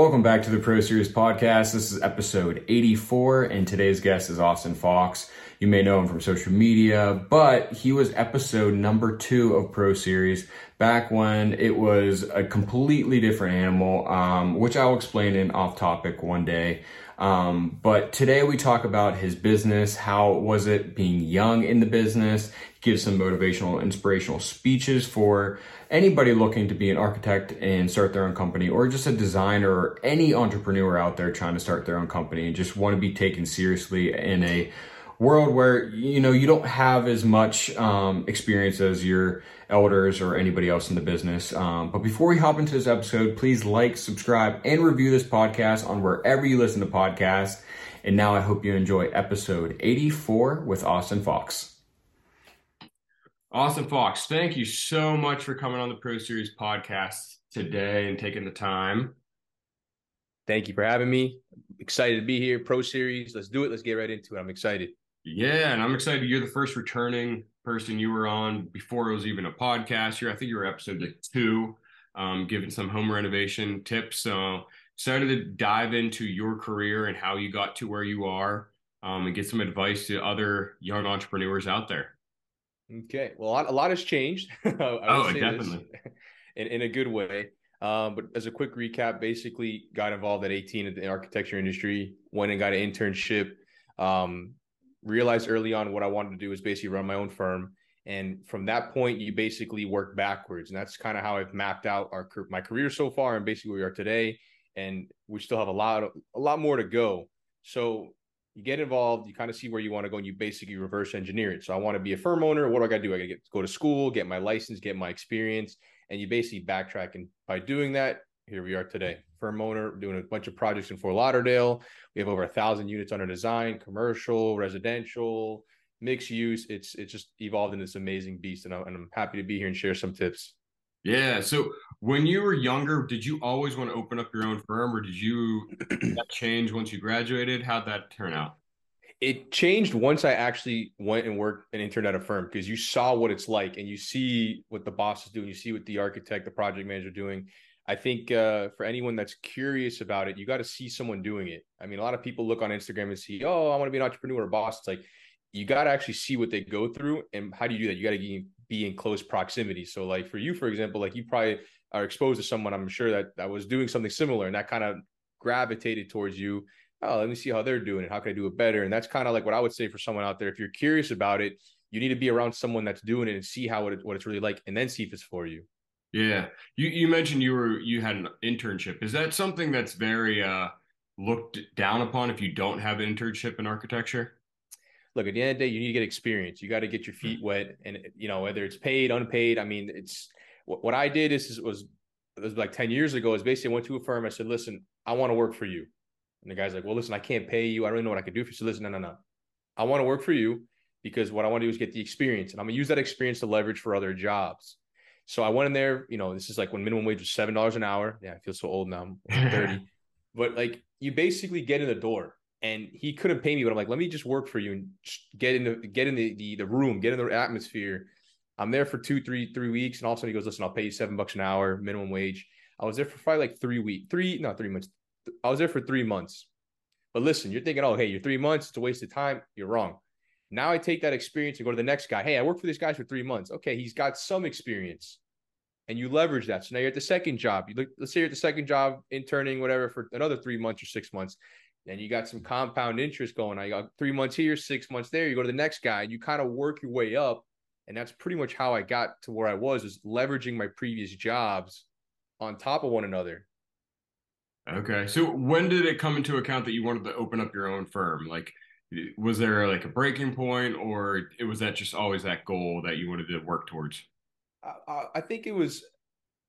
Welcome back to the Pro Series podcast. This is episode 84, and today's guest is Austin Fox. You may know him from social media, but he was episode number two of Pro Series back when it was a completely different animal, um, which I'll explain in off topic one day. Um, but today we talk about his business. How was it being young in the business? Give some motivational, inspirational speeches for anybody looking to be an architect and start their own company, or just a designer or any entrepreneur out there trying to start their own company and just want to be taken seriously in a world where you know you don't have as much um, experience as your elders or anybody else in the business. Um, but before we hop into this episode, please like, subscribe, and review this podcast on wherever you listen to podcasts. And now I hope you enjoy episode 84 with Austin Fox. Austin Fox, thank you so much for coming on the Pro Series podcast today and taking the time. Thank you for having me. Excited to be here. Pro Series. Let's do it. Let's get right into it. I'm excited. Yeah, and I'm excited. You're the first returning person you were on before it was even a podcast here. I think you were episode like two, um, giving some home renovation tips. So excited to dive into your career and how you got to where you are um, and get some advice to other young entrepreneurs out there. Okay. Well, a lot, a lot has changed. oh, definitely. In, in a good way. Um, but as a quick recap, basically got involved at 18 in the architecture industry, went and got an internship. Um, realized early on what I wanted to do is basically run my own firm. And from that point, you basically work backwards. And that's kind of how I've mapped out our my career so far and basically where we are today. And we still have a lot of, a lot more to go. So you get involved, you kind of see where you want to go, and you basically reverse engineer it. So I want to be a firm owner. What do I got to do? I got to get go to school, get my license, get my experience, and you basically backtrack. And by doing that, here we are today. Firm owner, doing a bunch of projects in Fort Lauderdale. We have over a thousand units under design, commercial, residential, mixed use. It's it's just evolved into this amazing beast, and I'm, and I'm happy to be here and share some tips. Yeah. So when you were younger, did you always want to open up your own firm, or did you that change once you graduated? How'd that turn out? It changed once I actually went and worked and interned at a firm because you saw what it's like and you see what the boss is doing, you see what the architect, the project manager doing, I think uh, for anyone that's curious about it, you got to see someone doing it. I mean, a lot of people look on Instagram and see, oh, I want to be an entrepreneur or boss. It's like you got to actually see what they go through, and how do you do that? You got to be in close proximity. So, like for you, for example, like you probably are exposed to someone. I'm sure that that was doing something similar, and that kind of gravitated towards you. Oh, let me see how they're doing it. How can I do it better? And that's kind of like what I would say for someone out there. If you're curious about it, you need to be around someone that's doing it and see how it what it's really like, and then see if it's for you. Yeah. You you mentioned you were you had an internship. Is that something that's very uh looked down upon if you don't have an internship in architecture? Look, at the end of the day, you need to get experience. You got to get your feet wet, and you know whether it's paid, unpaid. I mean, it's what, what I did is, is was it was like ten years ago. Is basically I went to a firm. I said, "Listen, I want to work for you," and the guy's like, "Well, listen, I can't pay you. I don't really know what I can do for you." So listen, no, no, no. I want to work for you because what I want to do is get the experience, and I'm gonna use that experience to leverage for other jobs. So I went in there, you know, this is like when minimum wage was seven dollars an hour. Yeah, I feel so old now. I'm 30. but like you basically get in the door and he couldn't pay me, but I'm like, let me just work for you and get in the get in the, the, the room, get in the atmosphere. I'm there for two, three, three weeks. And all of a sudden he goes, listen, I'll pay you seven bucks an hour, minimum wage. I was there for probably like three weeks, three, not three months. I was there for three months. But listen, you're thinking, oh, hey, you're three months, it's a waste of time. You're wrong. Now I take that experience and go to the next guy. Hey, I worked for this guy for three months. Okay, he's got some experience and you leverage that. So now you're at the second job. You look, let's say you're at the second job, interning, whatever, for another three months or six months. Then you got some compound interest going on. You got three months here, six months there. You go to the next guy, and you kind of work your way up. And that's pretty much how I got to where I was, is leveraging my previous jobs on top of one another. Okay. So when did it come into account that you wanted to open up your own firm? Like, was there like a breaking point, or it was that just always that goal that you wanted to work towards? I, I think it was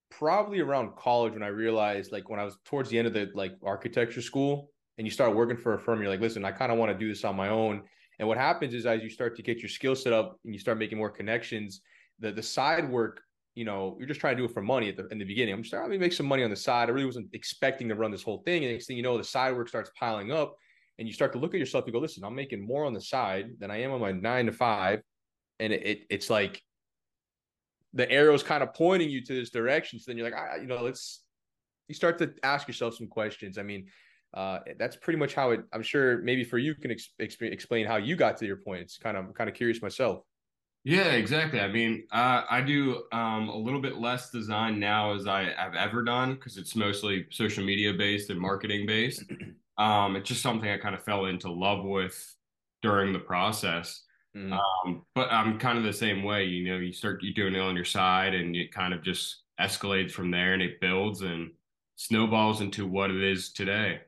probably around college when I realized, like, when I was towards the end of the like architecture school, and you start working for a firm, you're like, listen, I kind of want to do this on my own. And what happens is, as you start to get your skill set up and you start making more connections, the the side work you know, you're just trying to do it for money at the in the beginning. I'm just trying to make some money on the side. I really wasn't expecting to run this whole thing. And next thing you know, the side work starts piling up, and you start to look at yourself and go, "Listen, I'm making more on the side than I am on my nine to five. and it, it it's like the arrow's kind of pointing you to this direction. So then you're like, ah, you know, let's you start to ask yourself some questions. I mean, uh, that's pretty much how it. I'm sure maybe for you can ex- explain how you got to your point. It's kind of I'm kind of curious myself. Yeah, exactly. I mean, uh, I do um, a little bit less design now as I have ever done because it's mostly social media based and marketing based. Um, it's just something I kind of fell into love with during the process. Mm-hmm. Um, but I'm kind of the same way. You know, you start you doing it on your side, and it kind of just escalates from there, and it builds and snowballs into what it is today.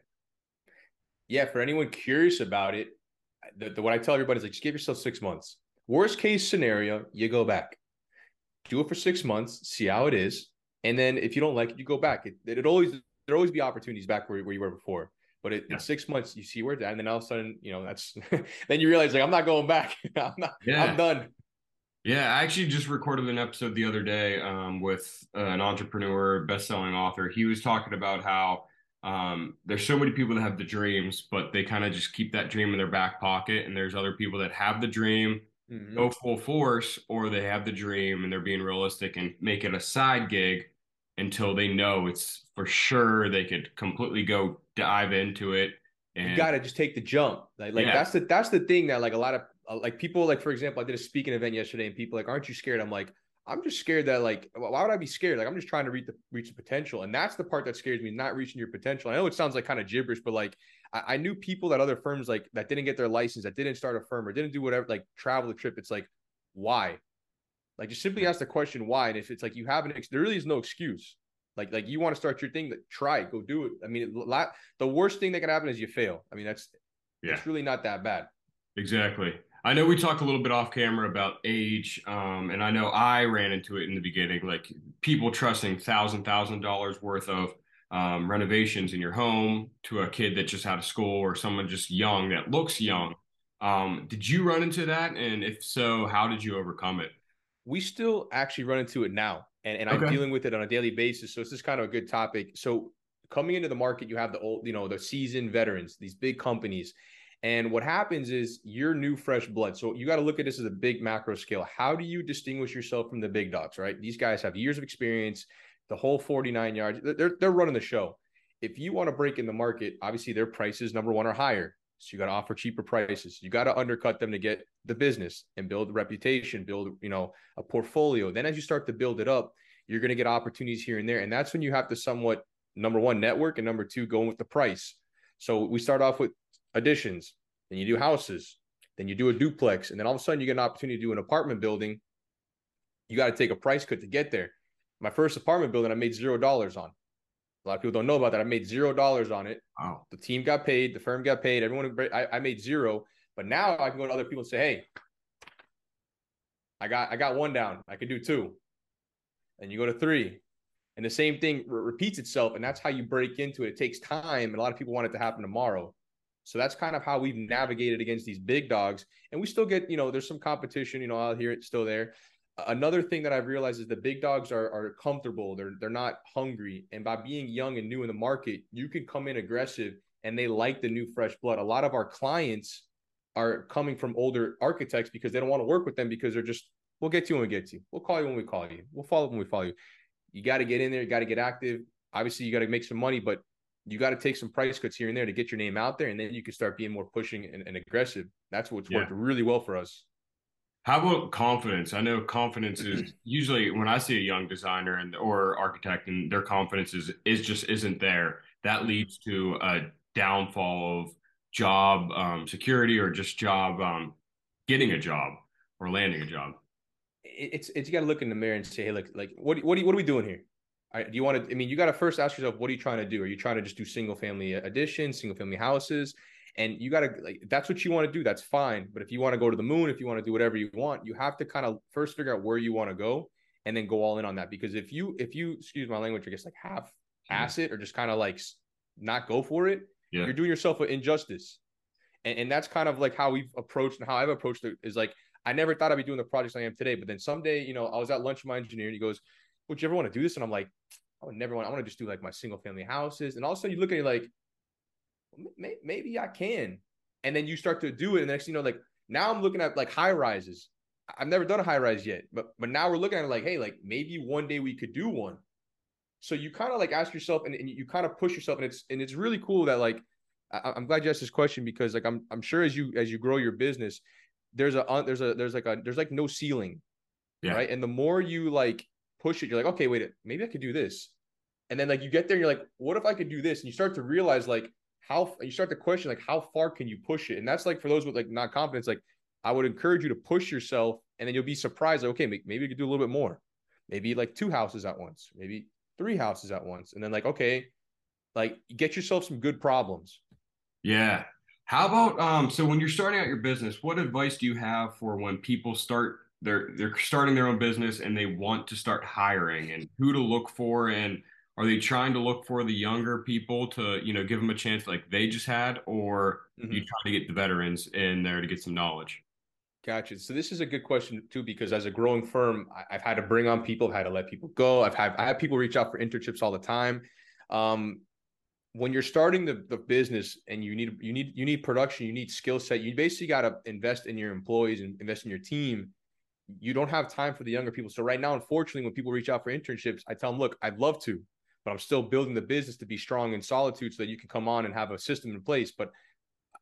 Yeah, for anyone curious about it, the, the, what I tell everybody is like, just give yourself six months. Worst case scenario, you go back, do it for six months, see how it is, and then if you don't like it, you go back. It it always there always be opportunities back where, where you were before. But it, yeah. in six months, you see where it's at, and then all of a sudden, you know, that's then you realize like I'm not going back. I'm not. Yeah. I'm done. Yeah, I actually just recorded an episode the other day um, with uh, an entrepreneur, best-selling author. He was talking about how um, there's so many people that have the dreams, but they kind of just keep that dream in their back pocket. And there's other people that have the dream, mm-hmm. go full force, or they have the dream and they're being realistic and make it a side gig until they know it's for sure they could completely go dive into it. And you got to just take the jump. Like, like yeah. that's the that's the thing that like a lot of uh, like people like for example, I did a speaking event yesterday and people like, aren't you scared? I'm like, I'm just scared that like, why would I be scared? Like, I'm just trying to reach the reach the potential, and that's the part that scares me, not reaching your potential. I know it sounds like kind of gibberish, but like, I, I knew people that other firms like that didn't get their license, that didn't start a firm or didn't do whatever, like travel the trip. It's like, why? Like, just simply ask the question why, and if it's like you have an, there really is no excuse. Like, like you want to start your thing, that try it, go do it. I mean, lot, the worst thing that can happen is you fail. I mean, that's yeah. it's really not that bad. Exactly. I know we talked a little bit off camera about age, um, and I know I ran into it in the beginning, like people trusting thousand thousand dollars worth of um, renovations in your home to a kid that just out of school or someone just young that looks young. Um, did you run into that, and if so, how did you overcome it? We still actually run into it now and, and okay. I'm dealing with it on a daily basis. So this is kind of a good topic. So coming into the market, you have the old, you know, the seasoned veterans, these big companies. And what happens is you're new, fresh blood. So you got to look at this as a big macro scale. How do you distinguish yourself from the big dogs, right? These guys have years of experience, the whole 49 yards. They're, they're running the show. If you want to break in the market, obviously their prices, number one, are higher. So you got to offer cheaper prices. You got to undercut them to get the business and build reputation, build, you know, a portfolio. Then as you start to build it up, you're going to get opportunities here and there. And that's when you have to somewhat number one, network, and number two, going with the price. So we start off with additions, then you do houses, then you do a duplex, and then all of a sudden you get an opportunity to do an apartment building. You got to take a price cut to get there. My first apartment building, I made zero dollars on. A lot of people don't know about that. I made zero dollars on it. Wow. The team got paid, the firm got paid, everyone. I, I made zero, but now I can go to other people and say, "Hey, I got I got one down. I can do two, and you go to three, and the same thing re- repeats itself, and that's how you break into it. It takes time, and a lot of people want it to happen tomorrow. So that's kind of how we've navigated against these big dogs, and we still get you know there's some competition. You know, out here it's still there, another thing that I've realized is the big dogs are are comfortable. They're they're not hungry, and by being young and new in the market, you can come in aggressive, and they like the new fresh blood. A lot of our clients are coming from older architects because they don't want to work with them because they're just we'll get to you when we get to you. We'll call you when we call you. We'll follow up when we follow you. You got to get in there. You got to get active. Obviously, you got to make some money, but you got to take some price cuts here and there to get your name out there, and then you can start being more pushing and, and aggressive. That's what's yeah. worked really well for us. How about confidence? I know confidence is usually when I see a young designer and or architect and their confidence is is just isn't there. That leads to a downfall of job um, security or just job um, getting a job or landing a job. It's it's you got to look in the mirror and say, hey, look, like what what what are we doing here? Right, do you want to? I mean, you got to first ask yourself, what are you trying to do? Are you trying to just do single family additions, single family houses? And you got to like that's what you want to do that's fine. But if you want to go to the moon if you want to do whatever you want you have to kind of first figure out where you want to go and then go all in on that. Because if you if you excuse my language i guess like half mm-hmm. ass it or just kind of like not go for it yeah. you're doing yourself an injustice. And, and that's kind of like how we've approached and how i've approached it is like i never thought i'd be doing the projects i am today. But then someday you know i was at lunch with my engineer and he goes would you ever want to do this? And i'm like i would never want i want to just do like my single family houses. And all of a sudden you look at it like maybe I can. And then you start to do it. And next, you know, like now I'm looking at like high rises. I've never done a high rise yet, but but now we're looking at it like, hey, like maybe one day we could do one. So you kind of like ask yourself and, and you kind of push yourself and it's and it's really cool that like I, am glad you asked this question because like I'm I'm sure as you as you grow your business, there's a uh, there's a there's like a there's like no ceiling. Yeah. Right. And the more you like push it, you're like, okay, wait, maybe I could do this. And then like you get there and you're like, what if I could do this? And you start to realize like how you start to question like how far can you push it? And that's like for those with like not confidence, like I would encourage you to push yourself and then you'll be surprised. Like, okay, maybe you could do a little bit more. Maybe like two houses at once, maybe three houses at once. And then like, okay, like get yourself some good problems. Yeah. How about um so when you're starting out your business, what advice do you have for when people start they're they're starting their own business and they want to start hiring and who to look for and are they trying to look for the younger people to you know give them a chance like they just had or mm-hmm. you try to get the veterans in there to get some knowledge Gotcha. So this is a good question too, because as a growing firm, I, have had to bring on people, I've had to let people go. I've had I have people reach out for internships all the time. Um, when you're starting the, the business and you need you need you need production, you need skill set, you basically got to invest in your employees and invest in your team. You don't have time for the younger people. So right now, unfortunately, when people reach out for internships, I tell them, look, I'd love to, but I'm still building the business to be strong in solitude so that you can come on and have a system in place. But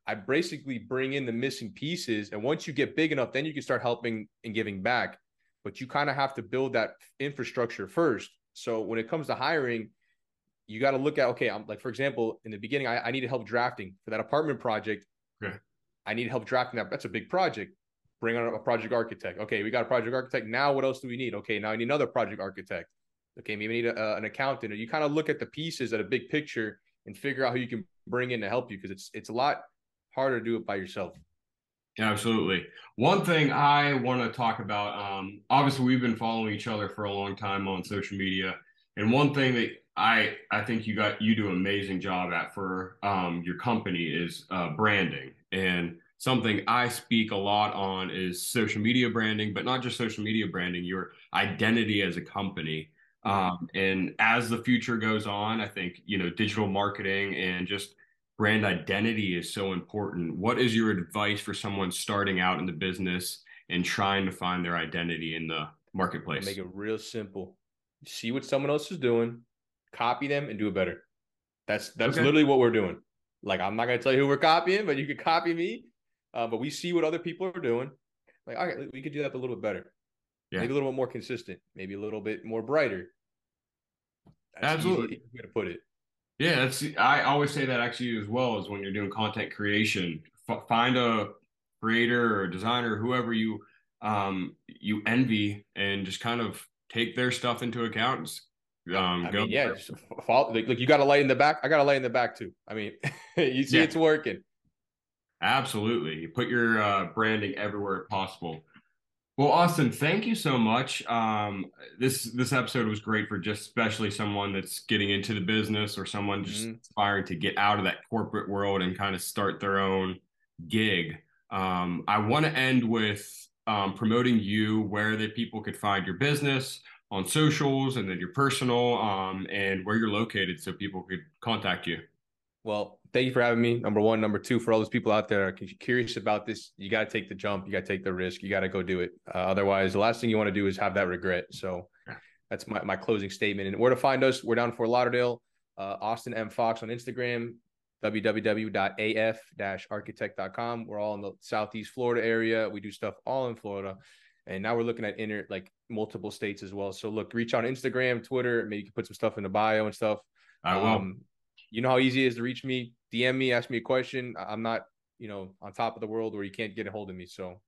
I basically bring in the missing pieces. And once you get big enough, then you can start helping and giving back. But you kind of have to build that infrastructure first. So when it comes to hiring, you got to look at okay, I'm like for example, in the beginning, I, I needed help drafting for that apartment project. Okay. I need help drafting that. That's a big project. Bring on a project architect. Okay, we got a project architect. Now what else do we need? Okay, now I need another project architect. Okay, maybe need a, an accountant. Or you kind of look at the pieces at a big picture and figure out who you can bring in to help you because it's it's a lot harder to do it by yourself. Absolutely. One thing I want to talk about, um, obviously we've been following each other for a long time on social media, and one thing that I I think you got you do an amazing job at for um, your company is uh, branding, and something I speak a lot on is social media branding, but not just social media branding, your identity as a company. Um, and as the future goes on, I think you know digital marketing and just brand identity is so important. What is your advice for someone starting out in the business and trying to find their identity in the marketplace? Make it real simple. See what someone else is doing, copy them, and do it better. That's that's okay. literally what we're doing. Like I'm not gonna tell you who we're copying, but you can copy me. Uh, but we see what other people are doing. Like, all right, we could do that a little bit better. Yeah. Maybe a little bit more consistent. Maybe a little bit more brighter. That's Absolutely. Easy to put it. Yeah, that's I always say that actually as well as when you're doing content creation, F- find a creator or designer, whoever you um you envy, and just kind of take their stuff into account. Um, I mean, yeah, follow, like, like, you got to lay in the back. I got to lay in the back too. I mean, you see, yeah. it's working. Absolutely, you put your uh, branding everywhere possible. Well, Austin, thank you so much. Um, this this episode was great for just especially someone that's getting into the business or someone just mm-hmm. aspiring to get out of that corporate world and kind of start their own gig. Um, I want to end with um, promoting you where that people could find your business on socials and then your personal um, and where you're located so people could contact you. Well, thank you for having me. Number one, number two, for all those people out there curious about this, you got to take the jump. You got to take the risk. You got to go do it. Uh, otherwise, the last thing you want to do is have that regret. So that's my, my closing statement. And where to find us? We're down in Fort Lauderdale, uh, Austin M Fox on Instagram, www.af-architect.com. We're all in the Southeast Florida area. We do stuff all in Florida. And now we're looking at inner like multiple states as well. So look, reach out on Instagram, Twitter, maybe you can put some stuff in the bio and stuff. I will. Um, you know how easy it is to reach me. DM me, ask me a question. I'm not, you know, on top of the world where you can't get a hold of me. So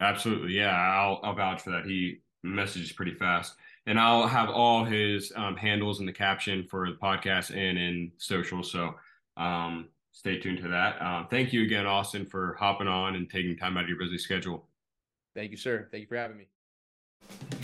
absolutely, yeah, I'll I'll vouch for that. He messages pretty fast, and I'll have all his um, handles in the caption for the podcast and in social. So um, stay tuned to that. Um, thank you again, Austin, for hopping on and taking time out of your busy schedule. Thank you, sir. Thank you for having me.